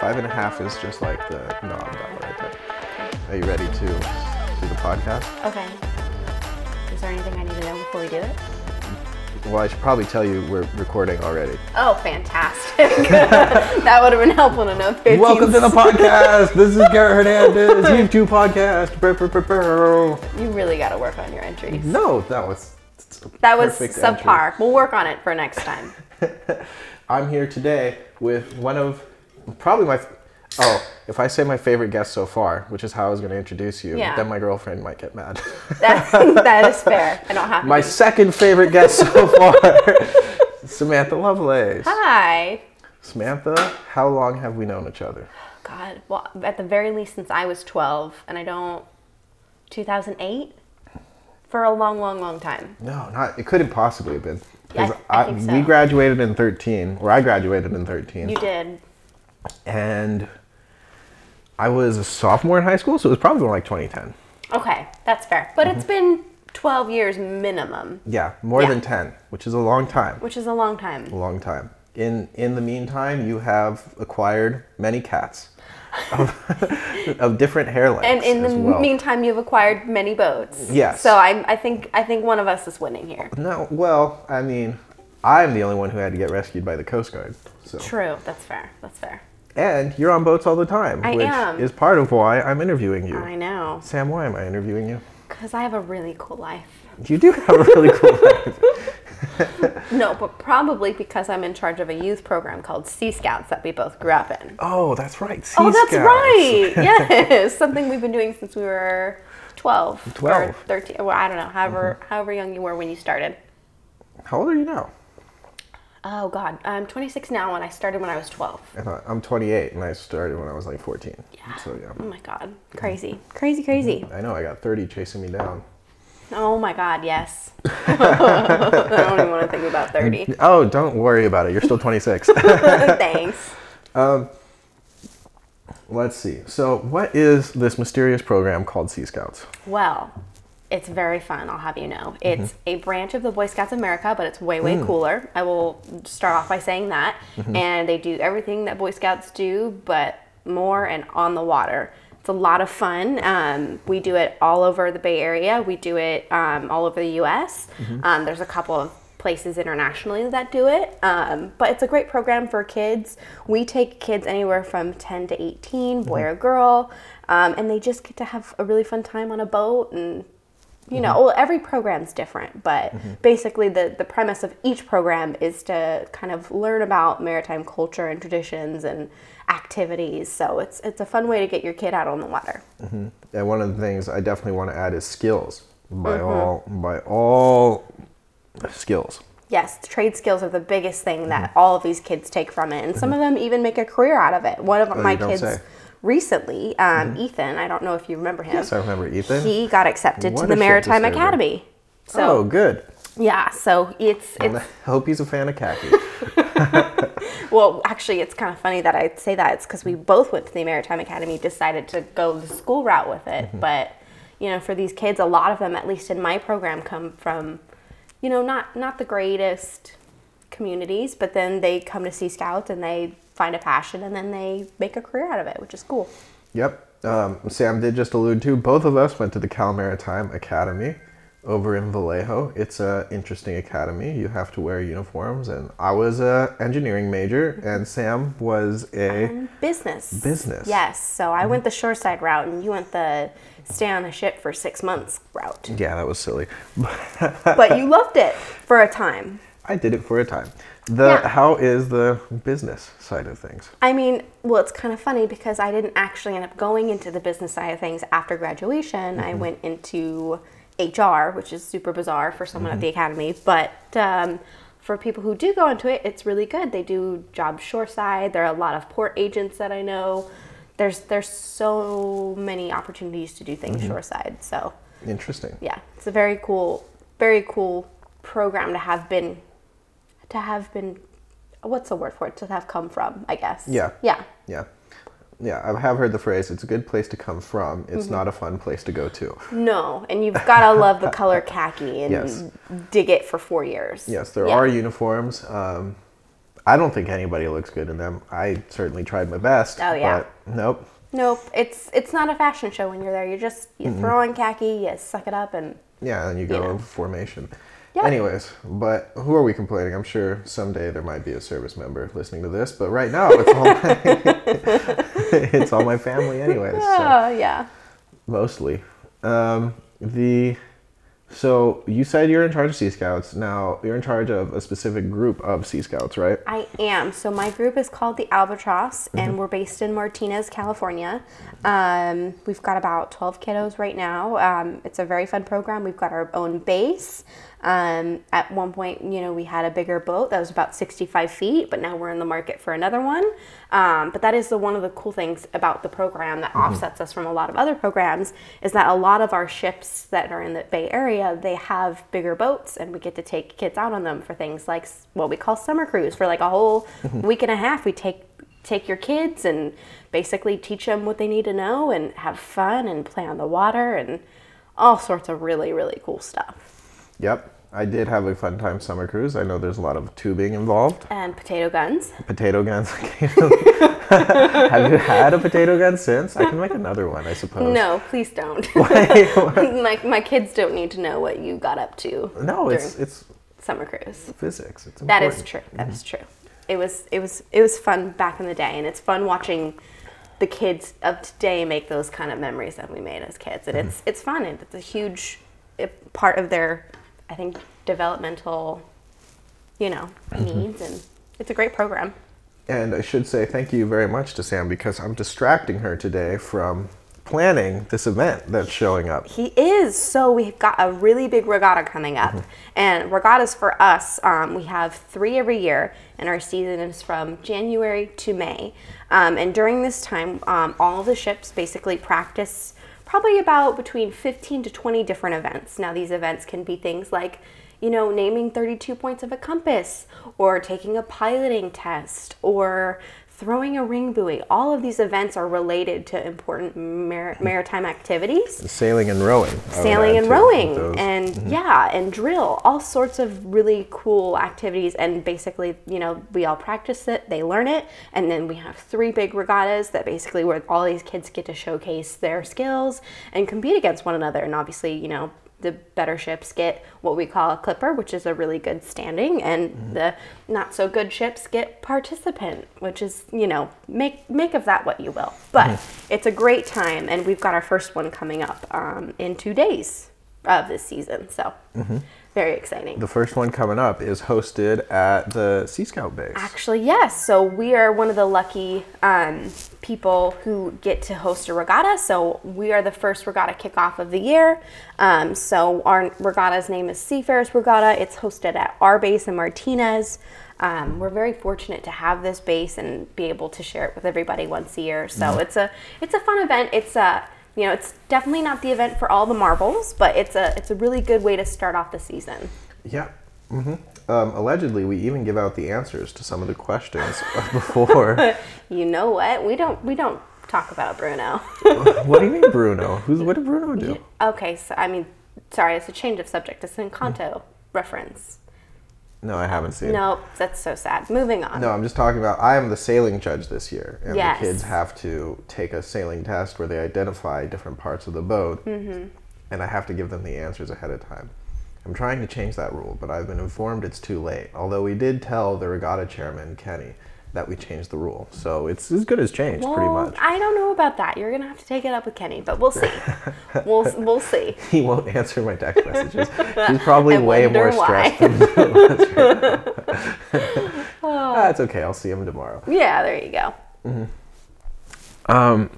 Five and a half is just like the knob dollar right there. Are you ready to do the podcast? Okay. Is there anything I need to know before we do it? Well, I should probably tell you we're recording already. Oh, fantastic. that would have been helpful to know. 13 Welcome to the podcast. This is Garrett Hernandez, YouTube podcast. Brr, brr, brr. You really got to work on your entries. No, that was That was subpar. We'll work on it for next time. I'm here today with one of probably my. Oh, if I say my favorite guest so far, which is how I was going to introduce you, Yeah. then my girlfriend might get mad. That, that is fair. I don't have my be. second favorite guest so far, Samantha Lovelace. Hi. Samantha, how long have we known each other? God. Well, at the very least, since I was 12, and I don't. 2008? For a long, long, long time. No, not. It couldn't possibly have been. Yeah, I think so. We graduated in 13, or I graduated in 13, You did. And I was a sophomore in high school, so it was probably more like 2010. Okay, that's fair. But Mm-hmm. it's been 12 years minimum, Yeah, more Yeah. than 10, which is a long time. which is a long time. A long time. In in the meantime, you have acquired many cats of, of different hair lengths And in the well. meantime, you've acquired many boats. Yes. So I, I think I think one of us is winning here. no, well, I mean, I'm the only one who had to get rescued by the Coast Guard. So. True. That's fair. That's fair. And you're on boats all the time, I which am. is part of why I'm interviewing you. I know. Sam, why am I interviewing you? Because I have a really cool life. You do have a really cool life. No, but probably because I'm in charge of a youth program called Sea Scouts that we both grew up in. Oh, that's right. Sea oh, that's Scouts. right. yes. Something we've been doing since we were 12. 12. Or 13. Well, I don't know. However, mm-hmm. however young you were when you started. How old are you now? Oh, God. I'm 26 now and I started when I was 12. I thought- I'm 28 and I started when I was like 14. Yeah. So yeah. Oh, my God. Crazy. Crazy, crazy. I know I got 30 chasing me down. Oh my God, yes. I don't even want to think about 30. Oh, don't worry about it. You're still 26. Thanks. Um, Let's see. So, what is this mysterious program called Sea Scouts? Well, it's very fun, I'll have you know. It's a branch of the Boy Scouts of America, but it's way, way cooler. I will start off by saying that. And they do everything that Boy Scouts do, but more and on the water. It's a lot of fun. Um, we do it all over the Bay Area. We do it um, all over the U.S. Um, there's a couple of places internationally that do it. Um, but it's a great program for kids. We take kids anywhere from 10 to 18, boy or girl, um, and they just get to have a really fun time on a boat. And, you know, mm-hmm. well, every program's different, but mm-hmm. basically the, the premise of each program is to kind of learn about maritime culture and traditions and activities. So it's, it's a fun way to get your kid out on the water. Mm-hmm. And one of the things I definitely want to add is skills. By all, by all skills. Yes, trade skills are the biggest thing that all of these kids take from it, and some of them even make a career out of it. One of oh, my kids say. Recently, um, Ethan, I don't know if you remember him. Yes, I remember Ethan. He got accepted What to the Maritime. Academy. oh, So good. yeah, so it's And I hope he's a fan of khaki. well, actually, it's kind of funny that I say that. It's because we both went to the Maritime Academy, decided to go the school route with it. Mm-hmm. But you know, for these kids, a lot of them, at least in my program, come from you know not not the greatest communities, but then they come to Sea Scout and they find a passion and then they make a career out of it, which is cool. Yep. Um, Sam did just allude to both of us went to the Cal Maritime Academy over in Vallejo. It's a interesting academy. You have to wear uniforms, and I was a engineering major, and Sam was a Business. Business. Yes. So I went the shoreside route, and you went the stay on a ship for six months route. yeah, that was silly. but you loved it for a time. I did it for a time. The Yeah. how is the business side of things? I mean, well, it's kind of funny because I didn't actually end up going into the business side of things after graduation. I mm-hmm. went into HR, which is super bizarre for someone at mm-hmm. the academy. But um, for people who do go into it, it's really good. They do jobs shoreside. There are a lot of port agents that I know. There's there's so many opportunities to do things mm-hmm. shoreside. So Interesting. yeah, it's a very cool, very cool program to have been, to have been, what's the word for it? To have come from, I guess. Yeah. Yeah. Yeah. Yeah, I have heard the phrase, it's a good place to come from, it's Mm-hmm. not a fun place to go to. No, and you've got to love the color khaki and Yes. dig it for four years. Yes, there Yeah. are uniforms. Um, I don't think anybody looks good in them. I certainly tried my best. Oh, yeah. But nope. Nope, it's it's not a fashion show when you're there. you're just you Mm-hmm. throw on khaki, you suck it up, and Yeah, and you go know. over formation. Yeah. Anyways, but who are we complaining? I'm sure someday there might be a service member listening to this, but right now it's all my, it's all my family anyways. So. oh yeah. mostly. Um, the so you said you're in charge of Sea Scouts. Now you're in charge of a specific group of Sea Scouts, right? I am. So my group is called the Albatross, Mm-hmm. and we're based in Martinez, California. Um, we've got about 12 kiddos right now. Um, it's a very fun program. We've got our own base. Um, at one point, you know, we had a bigger boat that was about 65 feet, but now we're in the market for another one. Um, but that is the one of the cool things about the program that offsets us from a lot of other programs is that a lot of our ships that are in the Bay Area they have bigger boats, and we get to take kids out on them for things like what we call summer cruise for like a whole week and a half. We take take your kids and basically teach them what they need to know and have fun and play on the water and all sorts of really really cool stuff. Yep. I did have a fun time summer cruise. I know there's a lot of tubing involved. And potato guns. Potato guns. have you had a potato gun since? I can make another one, I suppose. No, please don't. Why- like my kids don't need to know what you got up to. no, it's it's summer cruise. physics. It's That important. is true. That is true. It was it was it was fun back in the day, and it's fun watching the kids of today make those kind of memories that we made as kids, and it's it's fun. and It's a huge uh, part of their, I think, developmental, you know, needs, and it's a great program. And I should say thank you very much to Sam because I'm distracting her today from planning this event that's showing up. He is. So we've got a really big regatta coming up, and regattas for us, um, we have three every year, and our season is from January to May. Um, and during this time, um, all the ships basically practice probably about between 15 to 20 different events. Now, these events can be things like you know, naming 32 points of a compass, or taking a piloting test, or throwing a ring buoy. All of these events are related to important mar- maritime activities. Sailing and rowing. Sailing and rowing and mm-hmm. yeah and drill. All sorts of really cool activities. And basically you know we all practice it. They learn it. And then we have three big regattas that basically where all these kids get to showcase their skills and compete against one another. And obviously you know the better ships get what we call a clipper which is a really good standing and Mm-hmm. the not so good ships get participant which is you know make make of that what you will but Mm-hmm. it's a great time and we've got our first one coming up um, in two days of this season so very exciting The first one coming up is hosted at the Sea Scout base. Actually, yes. So we are one of the lucky um, people who get to host a regatta. So we are the first regatta kickoff of the year. Um, so our regatta's name is Seafarers Regatta. It's hosted at our base in Martinez. Um, we're very fortunate to have this base and be able to share it with everybody once a year. So it's a it's a fun event. It's a you know it's definitely not the event for all the marbles, but it's a it's a really good way to start off the season. Yeah. hmm Um, allegedly, we even give out the answers to some of the questions before. You know what? We don't we don't talk about Bruno. what do you mean, Bruno? Who's what did Bruno do? okay, so I mean, sorry, it's a change of subject. It's an Encanto reference. No, I haven't seen. Nope, that's so sad. Moving on. No, I'm just talking about. I am the sailing judge this year, and Yes. the kids have to take a sailing test where they identify different parts of the boat, Mm-hmm. and I have to give them the answers ahead of time. I'm trying to change that rule, but I've been informed it's too late. Although we did tell the regatta chairman Kenny that we changed the rule, so it's as good as changed, pretty much. I don't know about that. You're gonna have to take it up with Kenny, but we'll see. we'll we'll see. He won't answer my text messages. He's probably I way more why. stressed than right now. ah, okay. I'll see him tomorrow. Yeah, there you go. Um,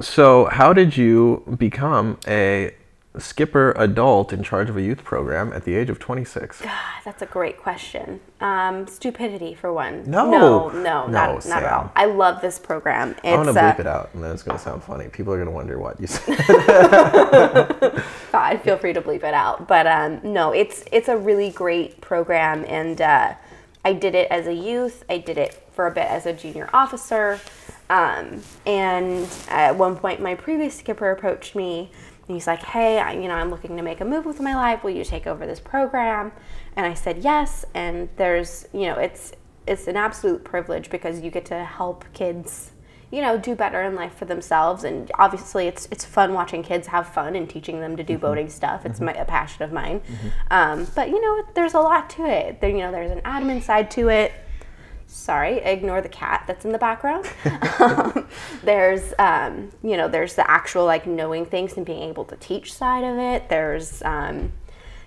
so how did you become a skipper adult in charge of a youth program at the age of 26? God, that's a great question. Um, stupidity for one. No. no, no, No, not, not at all. I love this program. It's I'm gonna uh, bleep it out, and then it's gonna sound funny. People are gonna wonder what you said. God, feel free to bleep it out. But um, no, it's it's a really great program, and uh, I did it as a youth. I did it for a bit as a junior officer, um, and at one point, my previous skipper approached me. And he's like, "Hey, I, you know, I'm looking to make a move with my life. Will you take over this program?" And I said yes. And there's, you know, it's it's an absolute privilege because you get to help kids you know do better in life for themselves. And obviously it's it's fun watching kids have fun and teaching them to do mm-hmm. boating stuff. It's mm-hmm. my, a passion of mine. Mm-hmm. Um, but you know there's a lot to it. There you know there's an admin side to it sorry ignore the cat that's in the background. Um, there's um, you know there's the actual like knowing things and being able to teach side of it. There's um,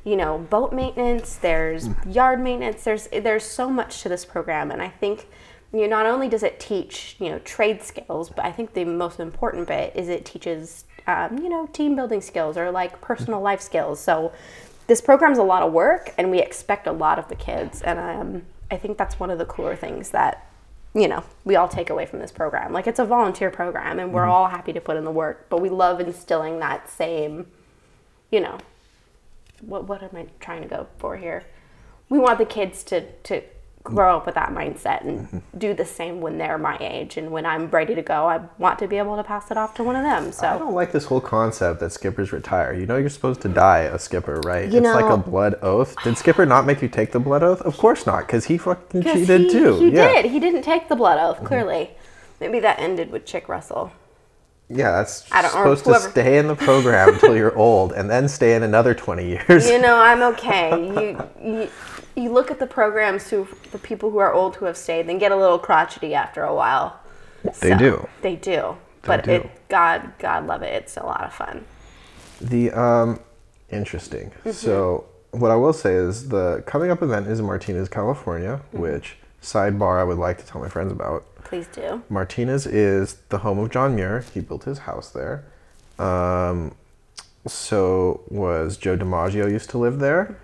you know boat maintenance there's yard maintenance there's there's so much to this program. And i think you know not only does it teach you know trade skills but i think the most important bit is it teaches um, you know team building skills or like personal life skills. So this program's a lot of work and we expect a lot of the kids. And um, i think that's one of the cooler things that you know we all take away from this program like it's a volunteer program and we're mm-hmm. all happy to put in the work but we love instilling that same you know what what am I trying to go for here? We want the kids to to grow up with that mindset and do the same when they're my age and when I'm ready to go, I want to be able to pass it off to one of them. So I don't like this whole concept that skippers retire. You know you're supposed to die a skipper, right? You it's like a blood oath. Did Skipper not make you take the blood oath? Of course not, because he fucking 'Cause cheated he, too. He yeah. did. He didn't take the blood oath, clearly. Maybe that ended with Chick Russell. Yeah, that's I don't- supposed to stay in the program until you're old and then stay in another 20 years. You know, I'm okay. You, you you look at the programs who the people who are old who have stayed, then get a little crotchety after a while. They do. They do. but do. it God God love it. It's a lot of fun. The um, interesting. Mm-hmm. So what I will say is the coming up event is in Martinez, California, Mm-hmm. which sidebar I would like to tell my friends about. Please do. Martinez is the home of John Muir. He built his house there. Um, so was Joe DiMaggio used to live there,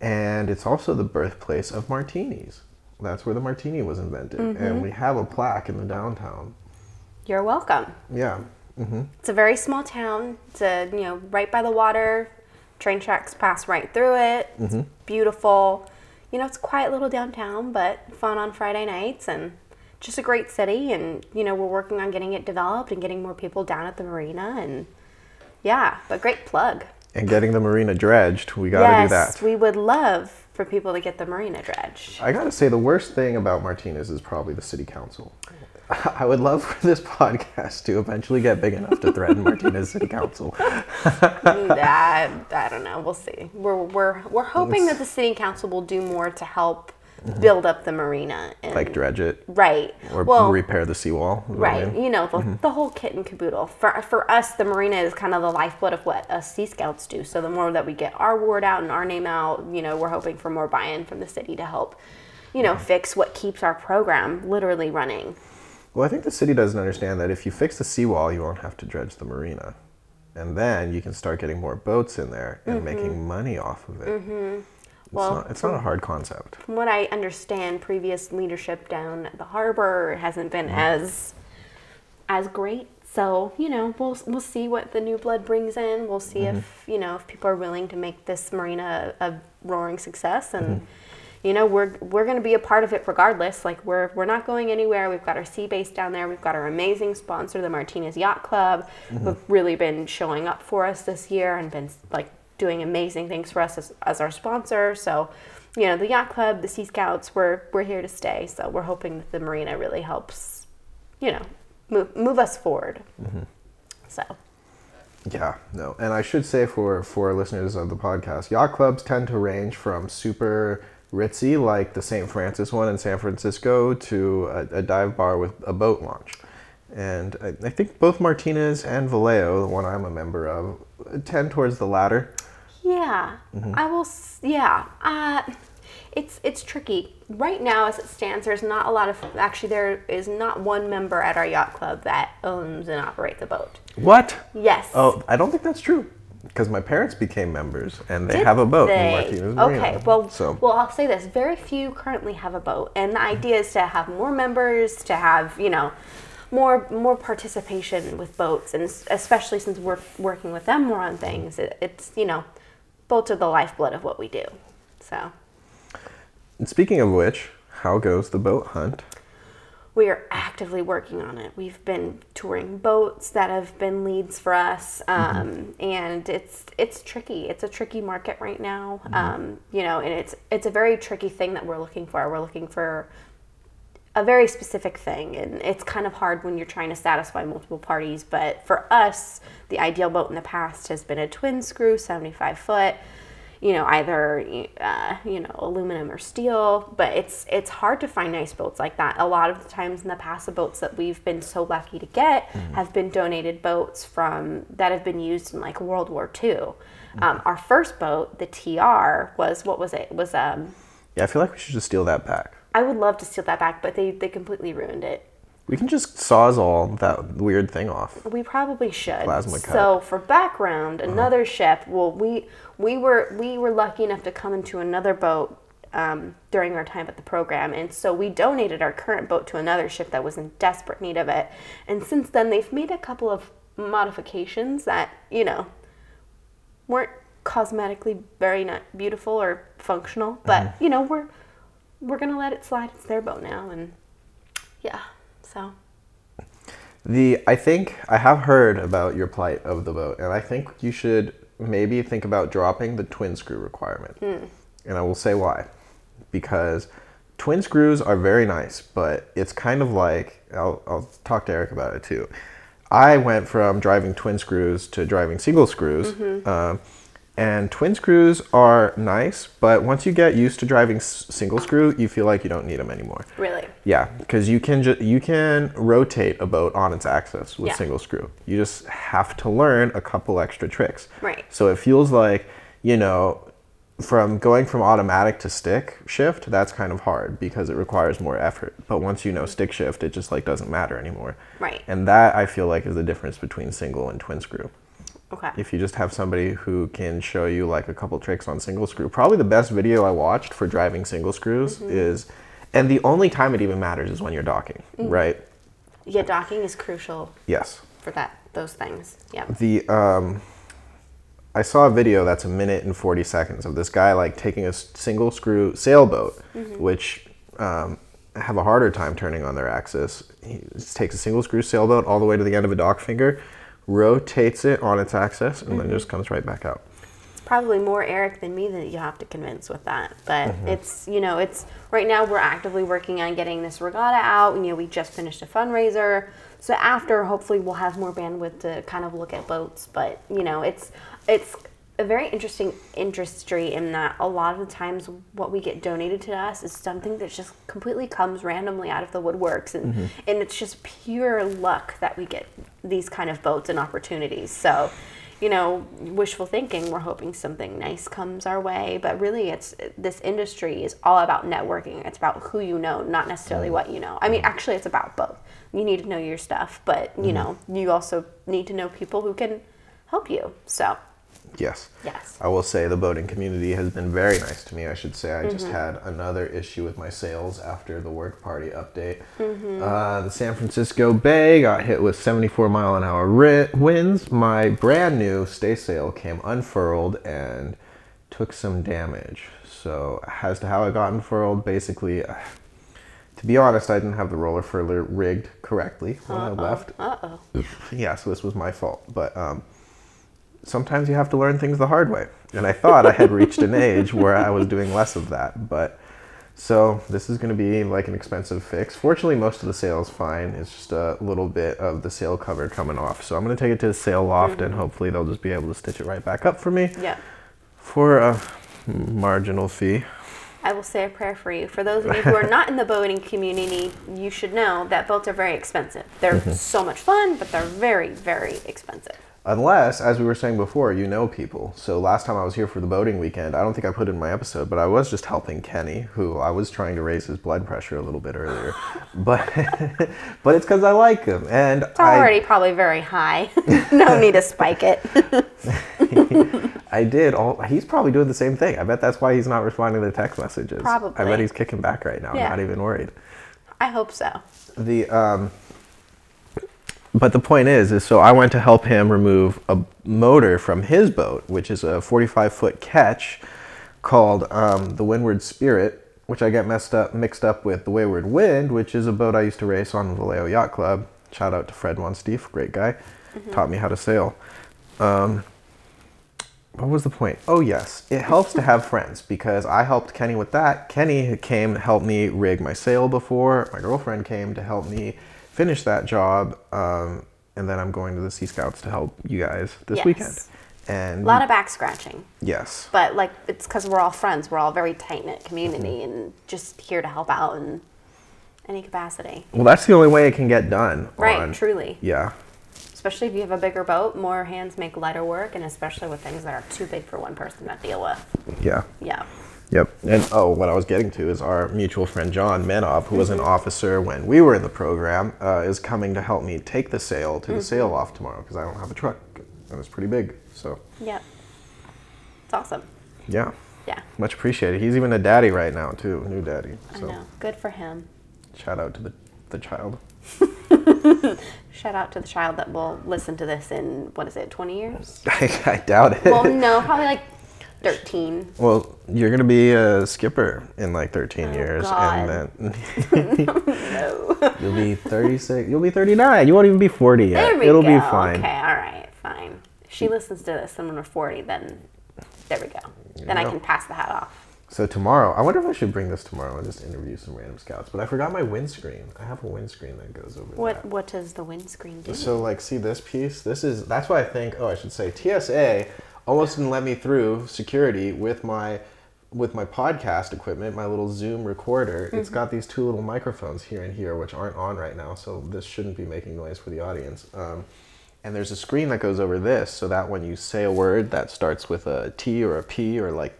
and it's also the birthplace of martinis. That's where the martini was invented, and mm-hmm. we have a plaque in the downtown. You're welcome. Yeah, mm-hmm. It's a very small town. It's a, you know right by the water. Train tracks pass right through it. It's mm-hmm. beautiful. You know, it's a quiet little downtown, but fun on Friday nights and just a great city. And you know, we're working on getting it developed and getting more people down at the marina. And yeah, but great plug. And getting the marina dredged, we got to yes, do that. Yes, we would love for people to get the marina dredged. I gotta say, the worst thing about Martinez is probably the city council. I would love for this podcast to eventually get big enough to threaten Martinez City Council. I, I don't know. We'll see. We're we're we're hoping that the city council will do more to help Mm-hmm. build up the marina and Like dredge it right. or well, repair the seawall. I right. mean. You know the, mm-hmm. the whole kit and caboodle. For for us, the marina is kind of the lifeblood of what us Sea Scouts do. So the more that we get our word out and our name out, you know, we're hoping for more buy-in from the city to help, you know, mm-hmm. fix what keeps our program literally running. Well, I think the city doesn't understand that if you fix the seawall, you won't have to dredge the marina. And then you can start getting more boats in there and making money off of it. Mm-hmm. Well, not, it's not a hard concept. From what I understand, previous leadership down at the harbor hasn't been mm-hmm. as as great. So you know, we'll we'll see what the new blood brings in. We'll see if mm-hmm. you know if people are willing to make this marina a, a roaring success, and mm-hmm. you know we're we're going to be a part of it regardless. Like we're we're not going anywhere. We've got our sea base down there. We've got our amazing sponsor, the Martinez Yacht Club, who've really been showing up for us this year and been like doing amazing things for us as, as our sponsor. So, you know, the yacht club, the Sea Scouts, we're we're here to stay. So we're hoping that the marina really helps, you know, move move us forward. Mm-hmm. So Yeah, no. And I should say for for listeners of the podcast, yacht clubs tend to range from super ritzy, like the St. Francis one in San Francisco, to a, a dive bar with a boat launch. And I, I think both Martinez and Vallejo, the one I'm a member of, tend towards the latter. Yeah, I will. Yeah, uh, it's it's tricky right now as it stands. There's not a lot of actually. There is not one member at our yacht club that owns and operates a boat. What? Yes. Oh, I don't think that's true. Because my parents became members and they Did have a boat in they? Martinez Marina. Okay, well, so well, I'll say this: very few currently have a boat, and the idea is to have more members, to have you know, more more participation with boats, and especially since we're working with them more on things, it, it's you know, boats are the lifeblood of what we do. So And speaking of which, how goes the boat hunt? we are actively working on it. We've been touring boats that have been leads for us, um, and it's it's tricky. It's a tricky market right now, um, you know, and it's it's a very tricky thing that we're looking for. We're looking for a very specific thing, and it's kind of hard when you're trying to satisfy multiple parties. But for us, the ideal boat in the past has been a twin screw, 75 foot. You know, either uh, you know aluminum or steel, but it's it's hard to find nice boats like that. A lot of the times in the past, the boats that we've been so lucky to get have been donated boats from that have been used in like World War II. Um, our first boat, the TR, was what was it? It was um, Yeah, I feel like we should just steal that back. I would love to steal that back, but they, they completely ruined it. We can just sawzall that weird thing off. We probably should. Plasma cut. so for background, another ship. Well, we we were we were lucky enough to come into another boat um, during our time at the program, and so we donated our current boat to another ship that was in desperate need of it. And since then, they've made a couple of modifications that you know weren't cosmetically very not beautiful or functional, but you know we're we're gonna let it slide. It's their boat now, and yeah, so. The I think I have heard about your plight of the boat, and I think you should maybe think about dropping the twin screw requirement. And I will say why. Because twin screws are very nice, but it's kind of like I'll, I'll talk to Eric about it too. I went from driving twin screws to driving single screws. Um, and twin screws are nice, but once you get used to driving s- single screw, you feel like you don't need them anymore. Really? Yeah, because you can ju- you can rotate a boat on its axis with Yeah. single screw. You just have to learn a couple extra tricks. Right. So it feels like you know, from going from automatic to stick shift, that's kind of hard because it requires more effort. But once you know stick shift, it just like doesn't matter anymore. Right. And that I feel like is the difference between single and twin screw. Okay. If you just have somebody who can show you like a couple tricks on single screw, probably the best video I watched for driving single screws Mm-hmm. is, and the only time it even matters is when you're docking, Mm. right? Yeah, docking is crucial Yes. for that those things. Yeah. The um, I saw a video that's a minute and forty seconds of this guy like taking a single screw sailboat, Mm-hmm. which um, have a harder time turning on their axis. He just takes a single screw sailboat all the way to the end of a dock finger, rotates it on its axis, and Mm-hmm. then just comes right back out. It's probably more Eric than me that you have to convince with that. But Mm-hmm. it's you know, it's right now we're actively working on getting this regatta out. You know, we just finished a fundraiser. So after hopefully we'll have more bandwidth to kind of look at boats. But, you know, it's it's a very interesting industry in that a lot of the times what we get donated to us is something that just completely comes randomly out of the woodworks and, mm-hmm. and it's just pure luck that we get these kind of boats and opportunities. So you know wishful thinking we're hoping something nice comes our way but really it's this industry is all about networking. It's about who you know not necessarily mm-hmm. what you know. I mean actually it's about both. You need to know your stuff but you mm-hmm. know you also need to know people who can help you. So Yes. Yes. I will say the boating community has been very nice to me. I should say I Mm-hmm. just had another issue with my sails after the work party update. Mm-hmm. Uh, the San Francisco Bay got hit with 74 mile an hour ri- winds. My brand new stay sail came unfurled and took some damage. So as to how it got unfurled, basically, uh, to be honest, I didn't have the roller furler rigged correctly when I left. uh-oh yeah, so this was my fault. But um, sometimes you have to learn things the hard way. And I thought I had reached an age where I was doing less of that. But so this is going to be like an expensive fix. Fortunately, most of the sail's fine. It's just a little bit of the sail cover coming off. So I'm going to take it to the sail loft and mm-hmm. hopefully they'll just be able to stitch it right back up for me yeah for a marginal fee. I will say a prayer for you. For those of you who are not in the boating community, you should know that boats are very expensive. They're mm-hmm. so much fun, but they're very, very expensive. Unless, as we were saying before, you know people. So last time I was here for the boating weekend, I don't think I put it in my episode, but I was just helping Kenny, who I was trying to raise his blood pressure a little bit earlier. but but it's because I like him, and It's already probably very high. no need to spike it. I I did all. He's probably doing the same thing. I bet that's why he's not responding to text messages. Probably. I bet he's kicking back right now. Yeah. I'm not even worried. I hope so. the um but the point is is so i went to help him remove a motor from his boat which is a 45 foot ketch called um, the windward spirit which i get messed up mixed up with the wayward wind which is a boat i used to race on vallejo yacht club. Shout out to fred one great guy. Taught me how to sail. Um, what was the point? Oh yes, it helps to have friends because I helped Kenny with that. Kenny came to help me rig my sail before. My girlfriend came to help me finish that job, um, and then I'm going to the Sea Scouts to help you guys this Yes. weekend. And A lot of back scratching. yes, But like it's because we're all friends. We're all very tight knit community, and just here to help out in any capacity. well, that's the only way it can get done. Right, on- truly. Yeah, Especially if you have a bigger boat, more hands make lighter work, and especially with things that are too big for one person to deal with. yeah. Yeah. Yep. And oh, what I was getting to is our mutual friend John Menov, who was an officer when we were in the program, uh, is coming to help me take the sail to the sail loft tomorrow because I don't have a truck and it's pretty big. So Yep. It's awesome. yeah, Yeah. much appreciated. He's even a daddy right now too, new daddy. I So know. Good for him. shout out to the the child. Shout out to the child that will listen to this in what is it, 20 years? I, I doubt it. Well, no, probably like 13. Well, you're gonna be a skipper in like 13 Oh, years, God. and then you'll be 36. You'll be 39. You won't even be 40 yet. There we It'll go. be fine. Okay, all right, fine. If she listens to this and when we're 40, then there we go. Then I can pass the hat off. So tomorrow, I wonder if I should bring this tomorrow and just interview some random scouts. But I forgot my windscreen. I have a windscreen that goes over What that. what does the windscreen do? So like, see this piece? This is that's why I think. Oh, I should say TSA almost didn't let me through security with my with my podcast equipment, my little Zoom recorder. It's got these two little microphones here and here, which aren't on right now. So this shouldn't be making noise for the audience. Um, and there's a screen that goes over this, so that when you say a word that starts with a T or a P or like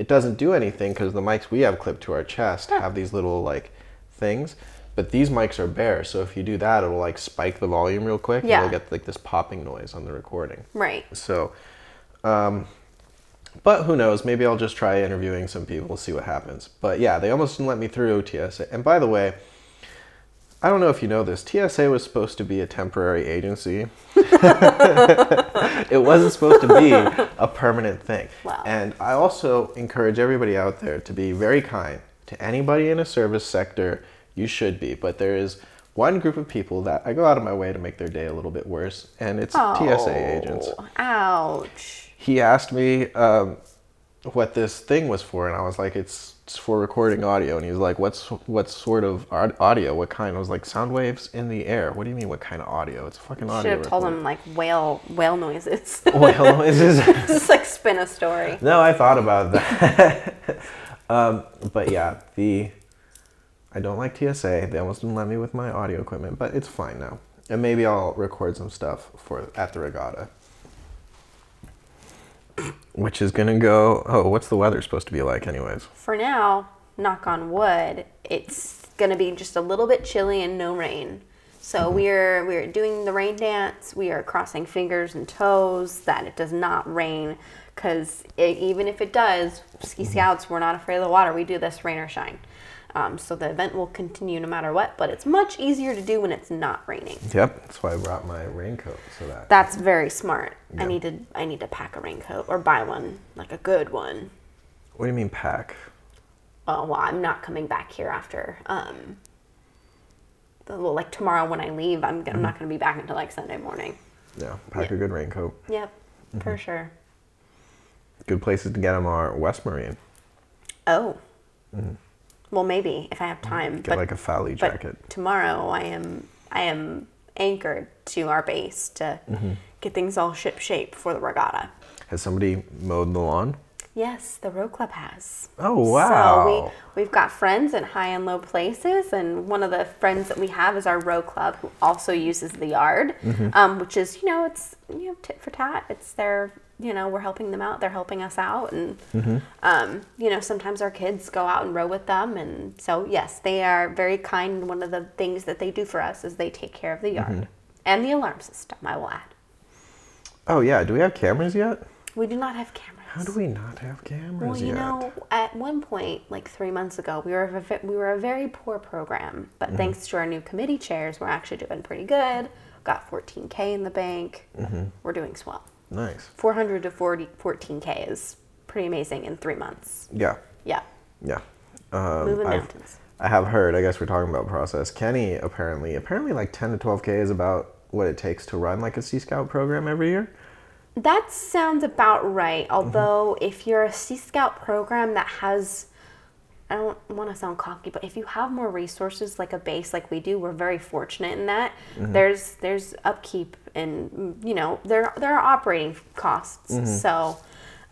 it doesn't do anything because the mics we have clipped to our chest have these little like things but these mics are bare so if you do that it'll like spike the volume real quick Yeah. and you'll get like this popping noise on the recording. Right. so um but who knows? Maybe i'll just try interviewing some people see what happens. But yeah they almost didn't let me through tsa and by the way I don't know if you know this. TSA was supposed to be a temporary agency. it wasn't supposed to be a permanent thing. Wow. And I also encourage everybody out there to be very kind to anybody in a service sector. You should be, but there is one group of people that I go out of my way to make their day a little bit worse, and it's TSA agents. Oh, Ouch. He asked me um, what this thing was for, and I was like, "It's, it's for recording audio." And he was like, "What's what sort of audio? What kind?" I was like, "Sound waves in the air." What do you mean? What kind of audio? It's fucking audio. Should have told him like whale whale noises. Whale noises. Just like spin a story. No, I thought about that. um, but yeah, the I don't like TSA. They almost didn't let me with my audio equipment, but it's fine now. And maybe I'll record some stuff for at the regatta. Which is gonna go. Oh, what's the weather supposed to be like, anyways? For now, knock on wood, it's gonna be just a little bit chilly and no rain. So mm-hmm. we're we're doing the rain dance. We are crossing fingers and toes that it does not rain, because even if it does, ski mm-hmm. scouts we're not afraid of the water. We do this rain or shine. Um, so the event will continue no matter what, but it's much easier to do when it's not raining. Yep, that's why I brought my raincoat so that. That's very smart. I need to I need to pack a raincoat or buy one, like a good one. What do you mean pack? Oh well, I'm not coming back here after. Um, the- well, like tomorrow when I leave, I'm, I'm not going to be back until like Sunday morning. Yeah, pack a good raincoat. Yep, for sure. Good places to get them are West Marine. Oh, well, maybe if I have time. Get like a foul weather jacket. tomorrow I am I am anchored to our base to Mm-hmm. get things all ship shape for the regatta. Has somebody mowed the lawn? Yes, the row club has. Oh So wow! we we've got friends in high and low places, and one of the friends that we have is our row club, who also uses the yard, Mm-hmm. um, which is you know it's you know tit for tat. It's their you know we're helping them out, they're helping us out, and Mm-hmm. um, you know sometimes our kids go out and row with them, and so yes, they are very kind. And one of the things that they do for us is they take care of the yard Mm-hmm. and the alarm system. I will add. oh yeah, do we have cameras yet? We do not have cameras. How do we not have cameras Well, you yet? know, at one point, like three months ago, we were a, we were a very poor program, but thanks to our new committee chairs, we're actually doing pretty good. Got 14k in the bank. We're doing swell. Nice. 400 to 40, 14k is pretty amazing in three months. Yeah, Yeah, yeah. Um, moving I've- mountains. I have heard. I guess we're talking about process. Kenny apparently, apparently, like ten to twelve k is about what it takes to run like a Sea Scout program every year. That sounds about right. Although, if you're a Sea Scout program that has, I don't want to sound cocky, but if you have more resources like a base like we do, we're very fortunate in that. Mm-hmm. There's there's upkeep and you know there there are operating costs. Mm-hmm. So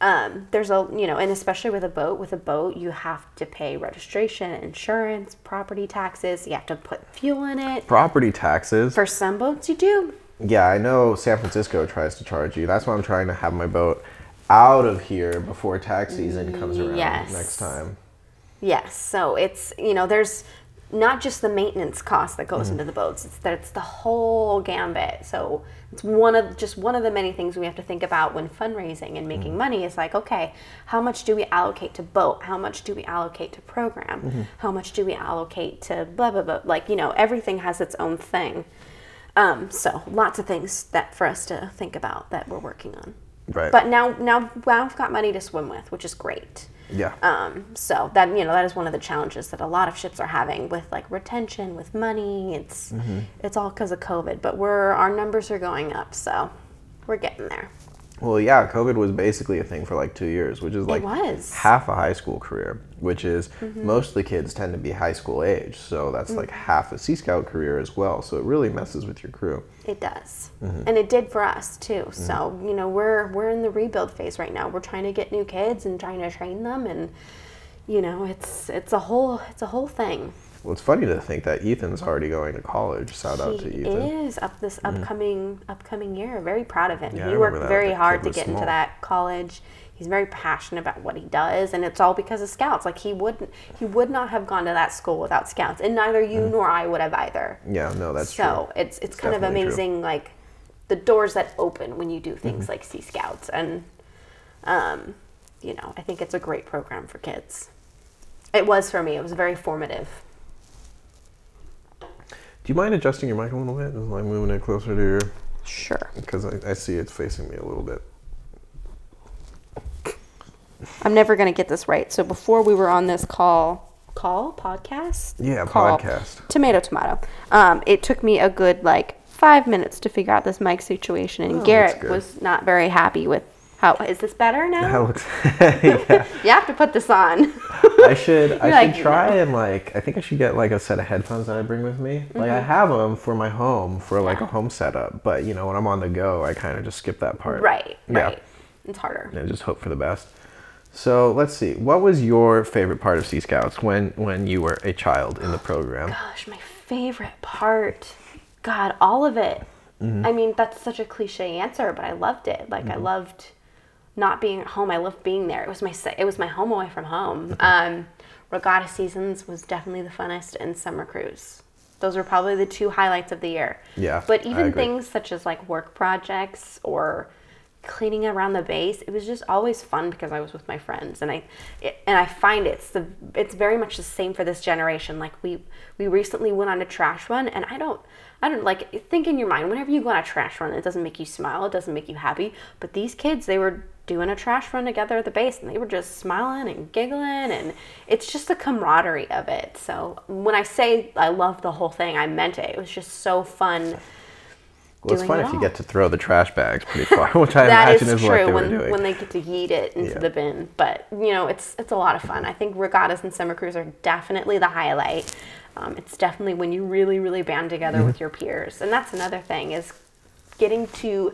um, there's a you know, and especially with a boat, with a boat you have to pay registration, insurance, property taxes. You have to put fuel in it. Property taxes. For some boats, you do. Yeah, I know San Francisco tries to charge you. That's why I'm trying to have my boat out of here before tax season comes around mm, Yes. next time. Yes, so it's you know there's not just the maintenance cost that goes mm-hmm. into the boats; it's that it's the whole gambit. So it's one of just one of the many things we have to think about when fundraising and making mm-hmm. money. Is like, okay, how much do we allocate to boat? How much do we allocate to program? Mm-hmm. How much do we allocate to blah blah blah? Like you know, everything has its own thing. Um, so lots of things that for us to think about that we're working on. Right. But now, now, now I've got money to swim with, which is great. Yeah. Um, so that you know that is one of the challenges that a lot of ships are having with like retention, with money. It's Mm-hmm. it's all because of COVID, but we're our numbers are going up, so we're getting there. Well, yeah, COVID was basically a thing for like two years, which is like. Mm-hmm. half a high school career, which is most of the kids tend to be high school age. So that's like half a Sea Scout career as well. So it really messes with your crew. It does, Mm-hmm. and it did for us too. So you know we're we're in the rebuild phase right now. We're trying to get new kids and trying to train them, and you know it's it's a whole it's a whole thing. Well, it's funny to think that Ethan's already going to college. Shout out to he Ethan. is up this upcoming upcoming year. Very proud of him. Yeah, he worked very hard to get into that college. He's very passionate about what he does, and it's all because of scouts. Like he wouldn't, he would not have gone to that school without scouts, and neither you Mm. nor I would have either. Yeah, no, that's true. so true. it's it's kind of definitely true. amazing, like the doors that open when you do things Mm-hmm. like Sea Scouts, and um, you know, I think it's a great program for kids. It was for me. It was very formative. Do you mind adjusting your mic a little bit? Just like moving it closer to your. Sure. Because I, I see it's facing me a little bit. I'm never going to get this right. So before we were on this call, call podcast, Yeah, Call. podcast. tomato, tomato. Um, it took me a good like five minutes to figure out this mic situation, and Oh, Garrett was not very happy with how. Is this better now? That looks. yeah. You have to put this on. I should. I should try and like. I think I should get like a set of headphones that I bring with me. Like Mm-hmm. I have them for my home for like a home setup, but you know when I'm on the go, I kind of just skip that part. right. Yeah. Right. It's harder. And just hope for the best. So let's see. What was your favorite part of Sea Scouts when when you were a child in the program? Gosh, my favorite part. God, all of it. Mm-hmm. I mean, that's such a cliche answer, but I loved it. Like I Mm-hmm. loved not being at home. I loved being there. It was my it was my home away from home. Um, regatta seasons was definitely the funnest, and summer cruise. Those were probably the two highlights of the year. Yeah, But even things such as like work projects or cleaning around the base, it was just always fun because I was with my friends, and I it, and I find it's the it's very much the same for this generation. Like we we recently went on a trash run, and I don't I don't like think in your mind whenever you go on a trash run, it doesn't make you smile, it doesn't make you happy. But these kids, they were doing a trash run together at the base, and they were just smiling and giggling, and it's just the camaraderie of it. So when I say I love the whole thing, I meant it. It was just so fun. Well, it's fun it if you get to throw the trash bags pretty far, which I imagine is is, what they true were when, doing. when they get to yeet it into Yeah. the bin. But you know, it's it's a lot of fun. I think regattas and summer cruise are definitely the highlight. Um, it's definitely when you really really band together Mm-hmm. with your peers, and that's another thing is getting to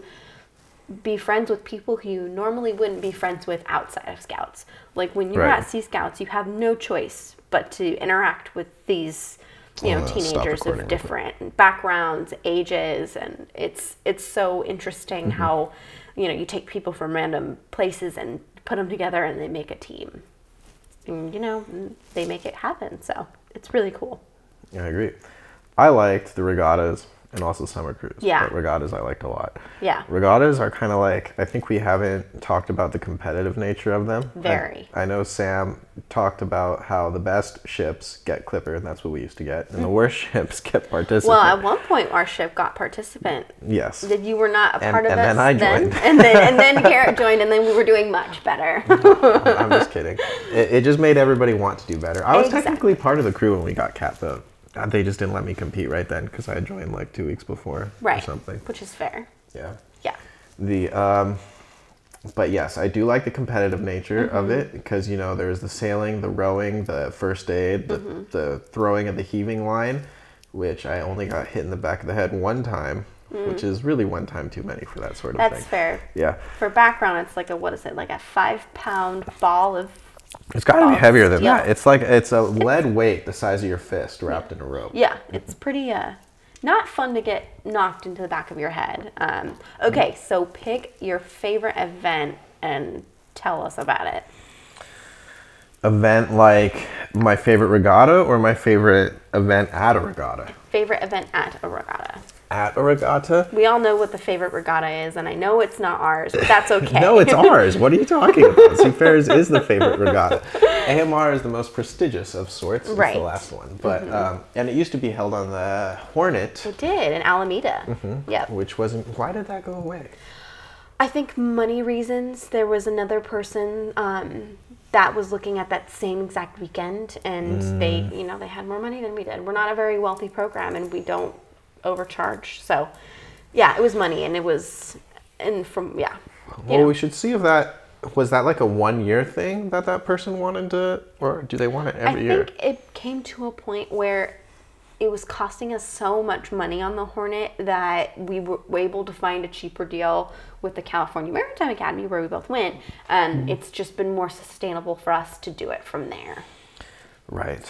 be friends with people who you normally wouldn't be friends with outside of scouts. Like when you're Right. at Sea Scouts, you have no choice but to interact with these you know Uh, teenagers of different backgrounds, ages, and it's it's so interesting Mm-hmm. how you know you take people from random places and put them together and they make a team, and you know they make it happen. So it's really cool. Yeah, I agree. I liked the regattas and also summer cruise. Yeah. But regattas I liked a lot. Yeah. Regattas are kind of like, I think we haven't talked about the competitive nature of them. Very. I, know Sam talked about how the best ships get Clipper, and that's what we used to get, and the worst ships get Participant. Well, at one point our ship got participant. yes. That you were not a And- part of and us then I joined. and then and then Garrett joined, and then we were doing much better. I'm just kidding. It, it just made everybody want to do better. I was Exactly. technically part of the crew when we got cat vote. Uh, They just didn't let me compete right then because I had joined like two weeks before right. or something. Which is fair. Yeah. Yeah. The um, but yes, I do like the competitive nature of mm-hmm. it because you know there's the sailing, the rowing, the first aid, the, mm-hmm. the throwing of the heaving line, which I only got hit in the back of the head one time, which mm. is really one time too many for that sort of That's thing. That's fair. Yeah, For background, it's like a what is it? Like a five pound ball of it's got to be heavier than steel. that. It's like it's a lead weight the size of your fist wrapped in a rope. yeah. It's pretty uh not fun to get knocked into the back of your head. Um, okay, so pick your favorite event and tell us about it. Event like my favorite regatta or my favorite event at a regatta. Favorite event at a regatta. At a regatta. We all know what the favorite regatta is, and I know it's not ours, but that's okay. No, it's ours. What are you talking about? Seafarers is the favorite regatta. AMR is the most prestigious of sorts. Right. Mm-hmm. the last one, but um, and it used to be held on the Hornet, It did in Alameda. Mm-hmm. Yep. which wasn't. Why did that go away? I think money reasons. There was another person um, that was looking at that same exact weekend, and they, Mm. you know, they had more money than we did. We're not a very wealthy program, and we don't overcharge. So, yeah, it was money, and it was, and from yeah. Well, know. we should see if that was that like a one year thing that that person wanted to, or do they want it I every year? think it came to a point where it was costing us so much money on the Hornet that we were able to find a cheaper deal with the California Maritime Academy where we both went, and Mm-hmm. it's just been more sustainable for us to do it from there. Right.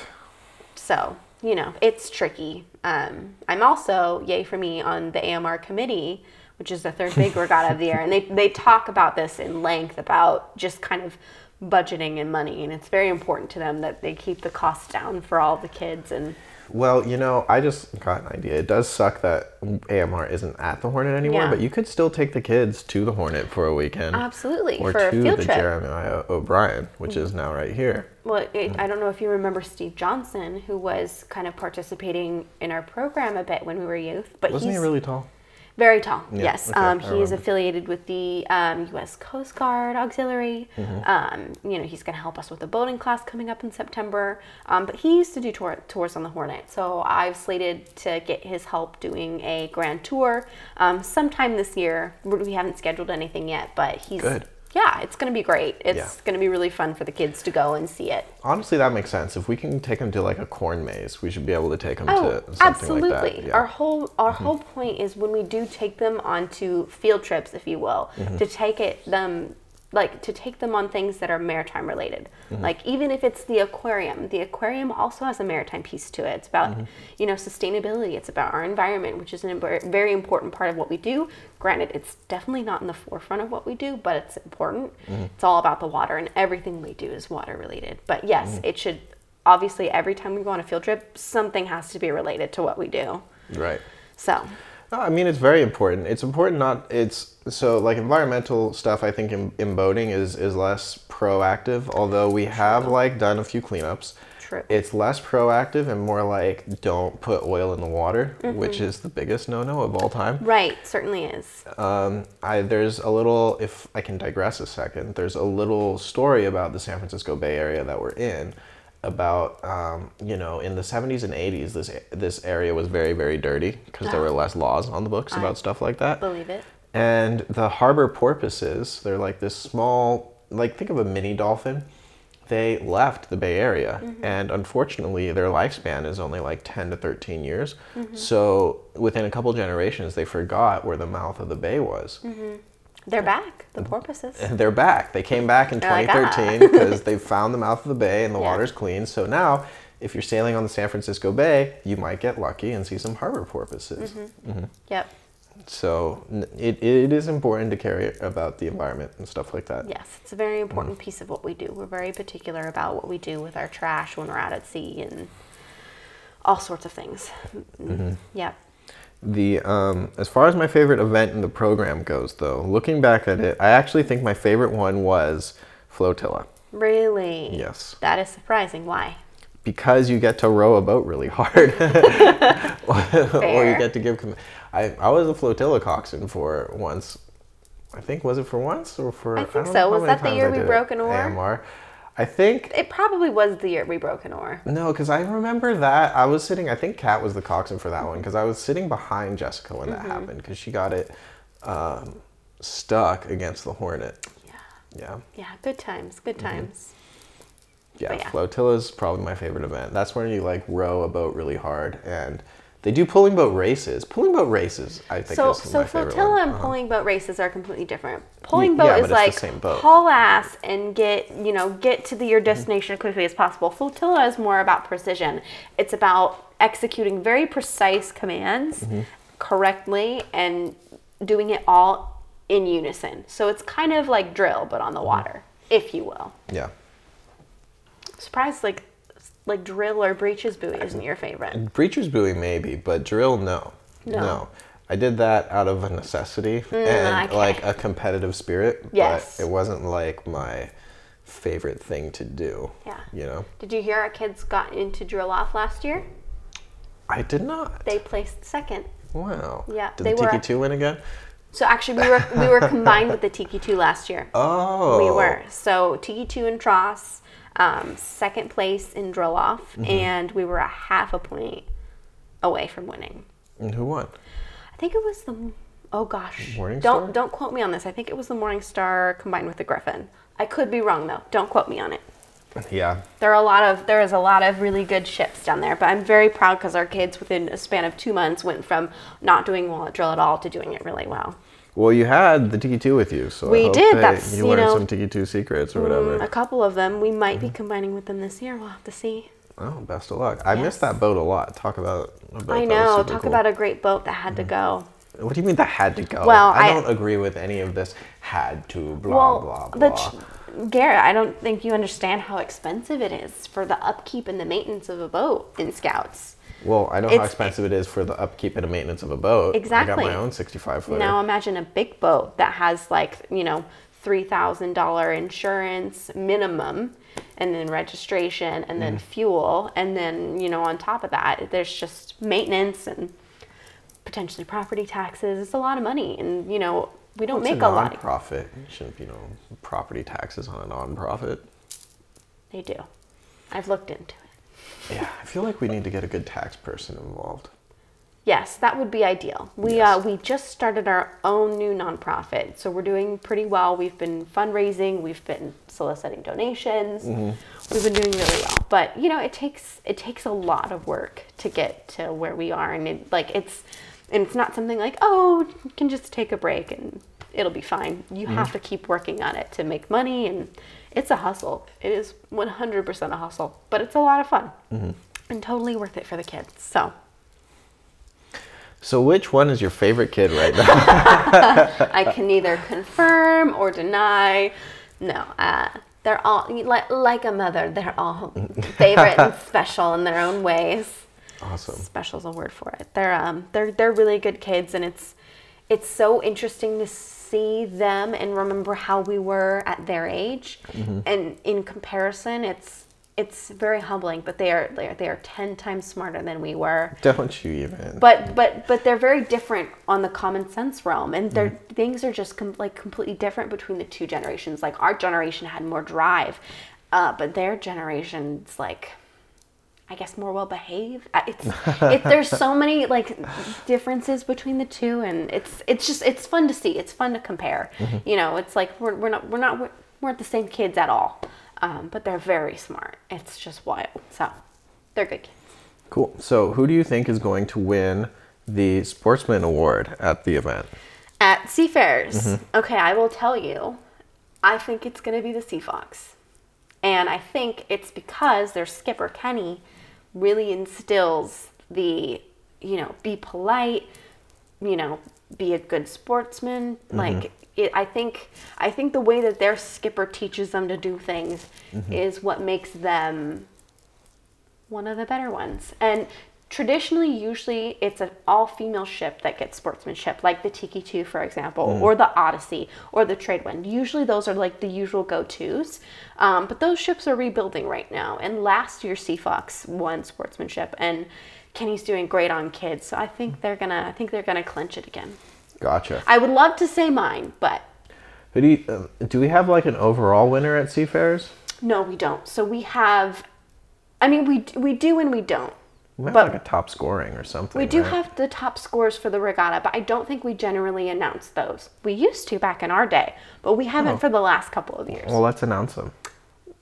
So, you know, it's tricky. Um, I'm also, yay for me, on the AMR committee, which is the third big regatta of the year. And they, they talk about this in length about just kind of budgeting and money. And it's very important to them that they keep the costs down for all the kids. And Well, you know, I just got an idea. It does suck that AMR isn't at the Hornet anymore, Yeah. but you could still take the kids to the Hornet for a weekend. absolutely, Or for a to field the trip. Jeremiah O'Brien, which is mm. now right here. Well, it, I don't know if you remember Steve Johnson, who was kind of participating in our program a bit when we were youth. But Wasn't he really tall? Very tall, Yeah, yes. okay, um, he is affiliated with the um, U.S. Coast Guard Auxiliary. Mm-hmm. Um, you know, he's going to help us with a boating class coming up in September. Um, but he used to do tour, tours on the Hornet, so I've slated to get his help doing a grand tour um, sometime this year. We haven't scheduled anything yet, but he's Good. Yeah, it's going to be great. It's Yeah. going to be really fun for the kids to go and see it. Honestly, that makes sense. If we can take them to like a corn maze, we should be able to take them Oh, to something absolutely. like that. Yeah. Mm-hmm. Our whole our whole point is when we do take them onto field trips, if you will, Mm-hmm. to take it them like to take them on things that are maritime related. Mm-hmm. Like even if it's the aquarium, the aquarium also has a maritime piece to it. It's about Mm-hmm. you know sustainability. It's about our environment, which is a very important part of what we do. Granted, it's definitely not in the forefront of what we do, but it's important. Mm-hmm. It's all about the water, and everything we do is water related. But yes, Mm-hmm. it should obviously every time we go on a field trip, something has to be related to what we do. right. So, No, I mean it's very important. It's important not it's so like environmental stuff I think in, in boating is is less proactive, although we have like done a few cleanups. True. It's less proactive and more like don't put oil in the water, Mm-hmm. which is the biggest no-no of all time. right, certainly is. Um, I there's a little if I can digress a second. There's a little story about the San Francisco Bay Area that we're in about um, you know in the 70s and 80s this this area was very very dirty because there were ah. less laws on the books I about stuff like that. Believe it. And the harbor porpoises, they're like this small, like think of a mini dolphin. They left the Bay Area, mm-hmm. and unfortunately, their lifespan is only like 10 to 13 years. Mm-hmm. So within a couple generations, they forgot where the mouth of the bay was. Mm-hmm. They're back, the porpoises. They're back. They came back in They're ah. 2013 because they found the mouth of the bay and the Yeah. water's clean. So now, if you're sailing on the San Francisco Bay, you might get lucky and see some harbor porpoises. Mm-hmm. mm-hmm. Yep. So it, it is important to care about the environment and stuff like that. Yes, it's a very important mm-hmm. piece of what we do. We're very particular about what we do with our trash when we're out at sea and all sorts of things. Mm-hmm. Yep. The um, as far as my favorite event in the program goes, though, looking back at it, I actually think my favorite one was Flotilla Really? Yes. That is surprising. Why? because you get to row a boat really hard, or you get to give. Com- I I was a flotilla coxswain for once. I think was it for once or for? I think don't so. know Was that the year I we broke an oar? AMR. I think It probably was the year we broke an oar. No, because I remember that I was sitting. I think Kat was the coxswain for that one because I was sitting behind Jessica when that happened because she got it. Um, stuck against the Hornet. Yeah. Yeah. Yeah. Good times. Good Mm-hmm. times. Yeah, But yeah. Flotilla's probably my favorite event. That's when you like row a boat really hard, and they do pulling boat races. Pulling boat races, I think, So, is so my flotilla and Uh-huh. pulling boat races are completely different. Pulling yeah, boat but is like boat. haul ass and get you know get to the, Mm-hmm. your destination as quickly as possible. Flotilla is more about precision. It's about executing very precise commands Mm-hmm. correctly and doing it all in unison. So it's kind of like drill, but on the Mm-hmm. water, if you will. Yeah. Surprised like like drill or breeches buoy isn't your favorite. Breeches buoy maybe, but drill no. No. I did that out of a necessity mm, and okay. like a competitive spirit, Yes. but it wasn't like my favorite thing to do. Yeah. You know? Did you hear our kids got into drill off last year? I did not. They placed second. wow. Yeah, Did they the were- Tiki 2 win again? So actually, we were we were combined with the Tiki Two last year. Oh. We were so Tiki Two and Tross, um, second place in drill off, Mm-hmm. and we were a half a point away from winning. And who won? I think it was the oh gosh, Morning don't Star? don't quote me on this. I think it was the Morning Star combined with the Griffin. I could be wrong though. Don't quote me on it. Yeah. There are a lot of there is a lot of really good ships down there, but I'm very proud because our kids within a span of two months went from not doing well at drill at all to doing it really well. Well, you had the Tiki 2 with you, so We did, that that's, you you learned know, some Tiki 2 secrets or whatever. A couple of them. We might Mm-hmm. be combining with them this year. We'll have to see. Oh, best of luck. I Yes. missed that boat a lot. Talk about a boat I know. Talk cool. about a great boat that had to go. What do you mean that had to go? Well, I, I- don't agree with any of this had to blah well, blah the blah. ch- Garrett, I don't think you understand how expensive it is for the upkeep and the maintenance of a boat in Scouts. Well, I know how expensive it is for the upkeep and maintenance of a boat. Exactly. I got my own 65 footer. Now imagine a big boat that has like you know three thousand dollar insurance minimum, and then registration, and Mm. then fuel, and then you know on top of that, there's just maintenance and potentially property taxes. It's a lot of money, and you know we don't It's make a a lot. non-profit. Shouldn't, you know, property taxes on a non-profit. They do. I've looked into it. Yeah, I feel like we need to get a good tax person involved. Yes, that would be ideal. We Yes. uh, we just started our own new nonprofit, so we're doing pretty well. We've been fundraising, we've been soliciting donations, we've been doing really well. But you know, it takes it takes a lot of work to get to where we are, and it, like it's and it's not something like oh you can just take a break and it'll be fine. You have to keep working on it to make money, and it's a hustle. It is one hundred percent a hustle, but it's a lot of fun and totally worth it for the kids. So. So, which one is your favorite kid right now? I can neither confirm or deny. No, uh, they're all like, like a mother. They're all favorite and special in their own ways. awesome. Special is a word for it. They're um, they're they're really good kids, and it's it's so interesting to see them and remember how we were at their age. And in comparison, it's it's very humbling. But they are they are, they are ten times smarter than we were Don't you even? but but but they're very different on the common sense realm and their things are just com- like completely different between the two generations like our generation had more drive uh, but their generation's like i guess more well behaved it's it, there's so many like differences between the two and it's it's just it's fun to see it's fun to compare you know it's like we're, we're not we're not we weren't the same kids at all um, but they're very smart it's just wild so they're good kids Cool. So, who do you think is going to win the Sportsman Award at the event? At Seafarers. Okay, I will tell you. I think it's going to be the Sea Fox. And I think it's because their skipper, Kenny, really instills the, you know, be polite, you know, be a good sportsman. Mm-hmm. Like, it, I think I think the way that their skipper teaches them to do things mm-hmm. is what makes them one of the better ones. And traditionally, usually it's an all female ship that gets sportsmanship, like the Tiki 2, for example, or the Odyssey, or the Tradewind. Usually those are like the usual go tos. Um, but those ships are rebuilding right now. And last year, Sea Fox won sportsmanship, and Kenny's doing great on kids. So I think they're gonna, I think they're gonna clinch it again. Gotcha. I would love to say mine, but Who do you, um, do we have like an overall winner at Seafarers? No, we don't. So we have, I mean, we we do and we don't. We have But- like a top scoring or something. We do right? have the top scores for the regatta, but I don't think we generally announce those. We used to back in our day, but we haven't Oh. for the last couple of years. Well, let's announce them.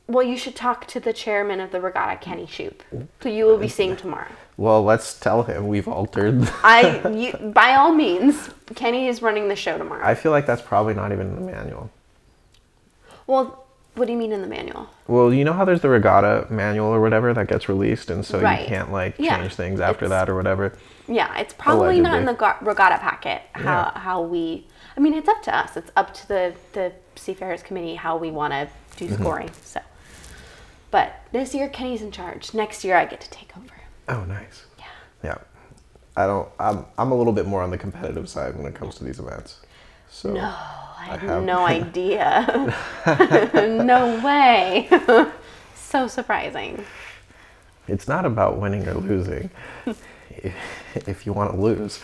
Well, you should talk to the chairman of the regatta, Kenny Shoop, who you will be seeing tomorrow. Well, let's tell him we've altered. I, you, by all means, Kenny is running the show tomorrow. I feel like that's probably not even in the manual. well, what do you mean in the manual? Well, you know how there's the regatta manual or whatever that gets released, and so Right. you can't like Yeah. change things after It's- that or whatever. Yeah, it's probably not in the ga- regatta packet. How Yeah. how we? I mean, it's up to us. It's up to the the Seafarers Committee how we want to do Mm-hmm. scoring. So, but this year Kenny's in charge. Next year I get to take over. Oh, nice. Yeah. Yeah. I don't. I'm. I'm a little bit more on the competitive side when it comes to these events. So. No, I had have- no idea. no way. so surprising. It's not about winning or losing. if you want to lose.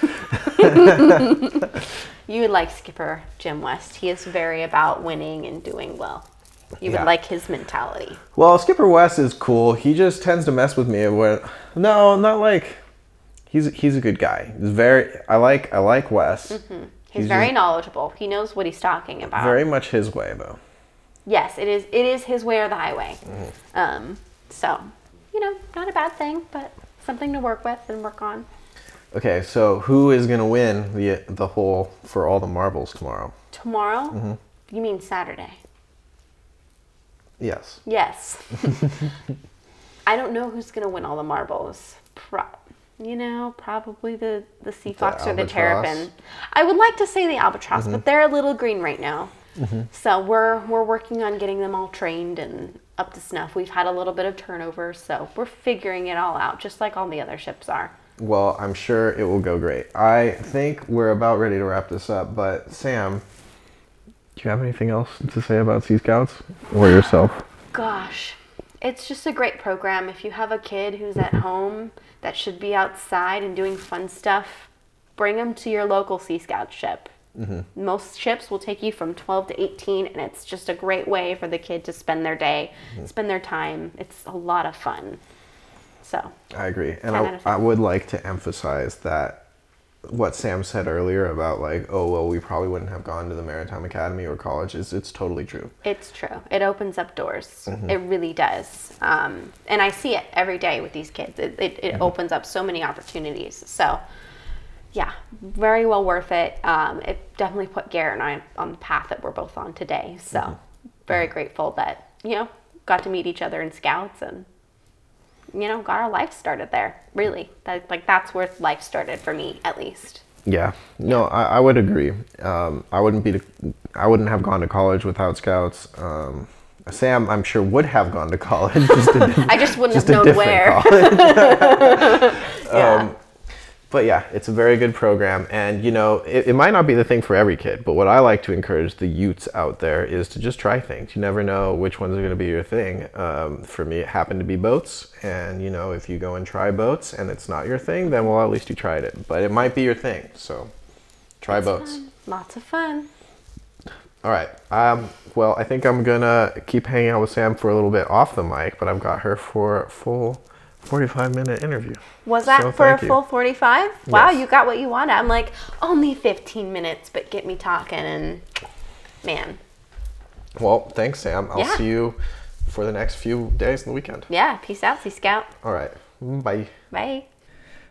You would like Skipper Jim West. He is very about winning and doing well. You would Yeah. like his mentality. Well, Skipper West is cool. He just tends to mess with me when no, not like he's he's a good guy. He's very I like I like Wes. Mm-hmm. He's, He's very knowledgeable. He knows what he's talking about. Very much his way though. yes, it is. It is his way or the highway. Mm-hmm. Um, so, you know, not a bad thing, but something to work with and work on. Okay, so who is gonna win the the whole for all the marbles tomorrow? Tomorrow, Mm-hmm. you mean Saturday? Yes. Yes. I don't know who's gonna win all the marbles. Pro- you know, probably the the sea fox or the terrapin. I would like to say the albatross, Mm-hmm. but they're a little green right now. So we're we're working on getting them all trained and up to snuff. We've had a little bit of turnover, so we're figuring it all out, just like all the other ships are. Well, I'm sure it will go great. I think we're about ready to wrap this up, but Sam, do you have anything else to say about Sea Scouts or yourself? Gosh, it's just a great program. If you have a kid who's at home that should be outside and doing fun stuff, bring them to your local Sea Scout ship. Mm-hmm. Most ships will take you from 12 to 18, and it's just a great way for the kid to spend their day, mm-hmm. spend their time. It's a lot of fun. So, I agree. And I, I would like to emphasize that what Sam said earlier about like, oh well, we probably wouldn't have gone to the Maritime Academy or college is it's totally true. It's true. It opens up doors. It really does. Um, and I see it every day with these kids. It, it, it opens up so many opportunities. So, yeah, very well worth it. Um, it definitely put Garrett and I on the path that we're both on today. So, very grateful that, you know, got to meet each other in scouts and, you know, got our life started there. Really. That, like, that's where life started for me, at least. Yeah, no, I, I would agree. Um, I wouldn't be, to, I wouldn't have gone to college without Scouts. Um, Sam, I'm sure would have gone to college. Just a, diff- I just wouldn't just have known where. Yeah. Um, but yeah, it's a very good program, and you know, it, it might not be the thing for every kid. But what I like to encourage the youths out there is to just try things. You never know which ones are going to be your thing. Um, for me, it happened to be boats, and you know, if you go and try boats and it's not your thing, then well, at least you tried it. But it might be your thing, so try boats. Fun. Lots of fun. All right. Um, well, I think I'm gonna keep hanging out with Sam for a little bit off the mic, but I've got her for full 45 minute interview. Was that So for a full 45? Wow, Yes. you got what you wanted. I'm like, only 15 minutes, but get me talking and man. Well, thanks, Sam. I'll Yeah. see you for the next few days in the weekend. Yeah, peace out, Sea Scout. All right. Bye. Bye.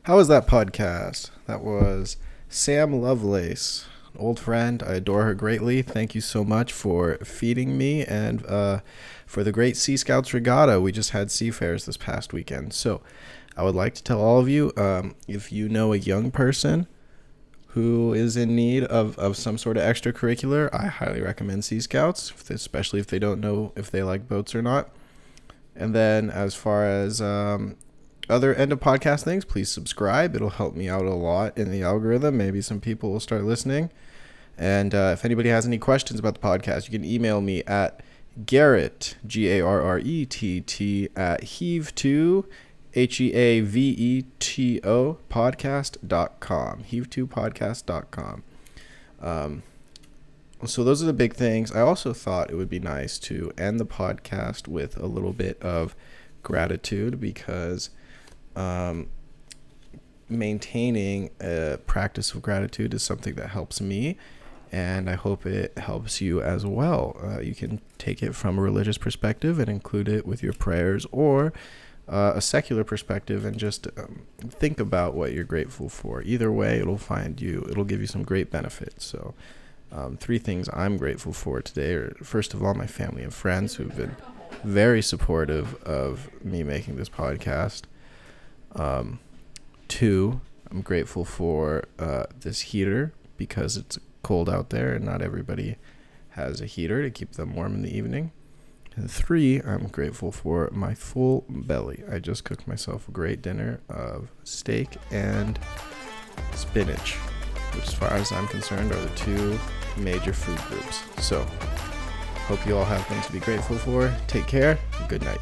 How was that podcast? That was Sam Lovelace, an old friend. I adore her greatly. Thank you so much for feeding me and uh, for the great Sea Scouts Regatta. We just had Seafarers this past weekend. So I would like to tell all of you um, if you know a young person who is in need of, of some sort of extracurricular, I highly recommend Sea Scouts, especially if they don't know if they like boats or not. And then as far as um, other end of podcast things, please subscribe. It'll help me out a lot in the algorithm. Maybe some people will start listening. And uh, if anybody has any questions about the podcast, you can email me at Garrett, G A R R E T T, at heaveto, H E A V E T O, podcast.com. Heavetopodcast.com. Um, so those are the big things. I also thought it would be nice to end the podcast with a little bit of gratitude because um, maintaining a practice of gratitude is something that helps me, and I hope it helps you as well. Uh, you can take it from a religious perspective and include it with your prayers, or uh, a secular perspective and just um, think about what you're grateful for. Either way, it'll find you, it'll give you some great benefits. So, um, three things I'm grateful for today are first of all, my family and friends who've been very supportive of me making this podcast. Um, two, I'm grateful for uh, this heater because it's cold out there and not everybody has a heater to keep them warm in the evening. And three, I'm grateful for my full belly. I just cooked myself a great dinner of steak and spinach, which, as far as I'm concerned, are the two major food groups. So, hope you all have things to be grateful for. Take care. Good night.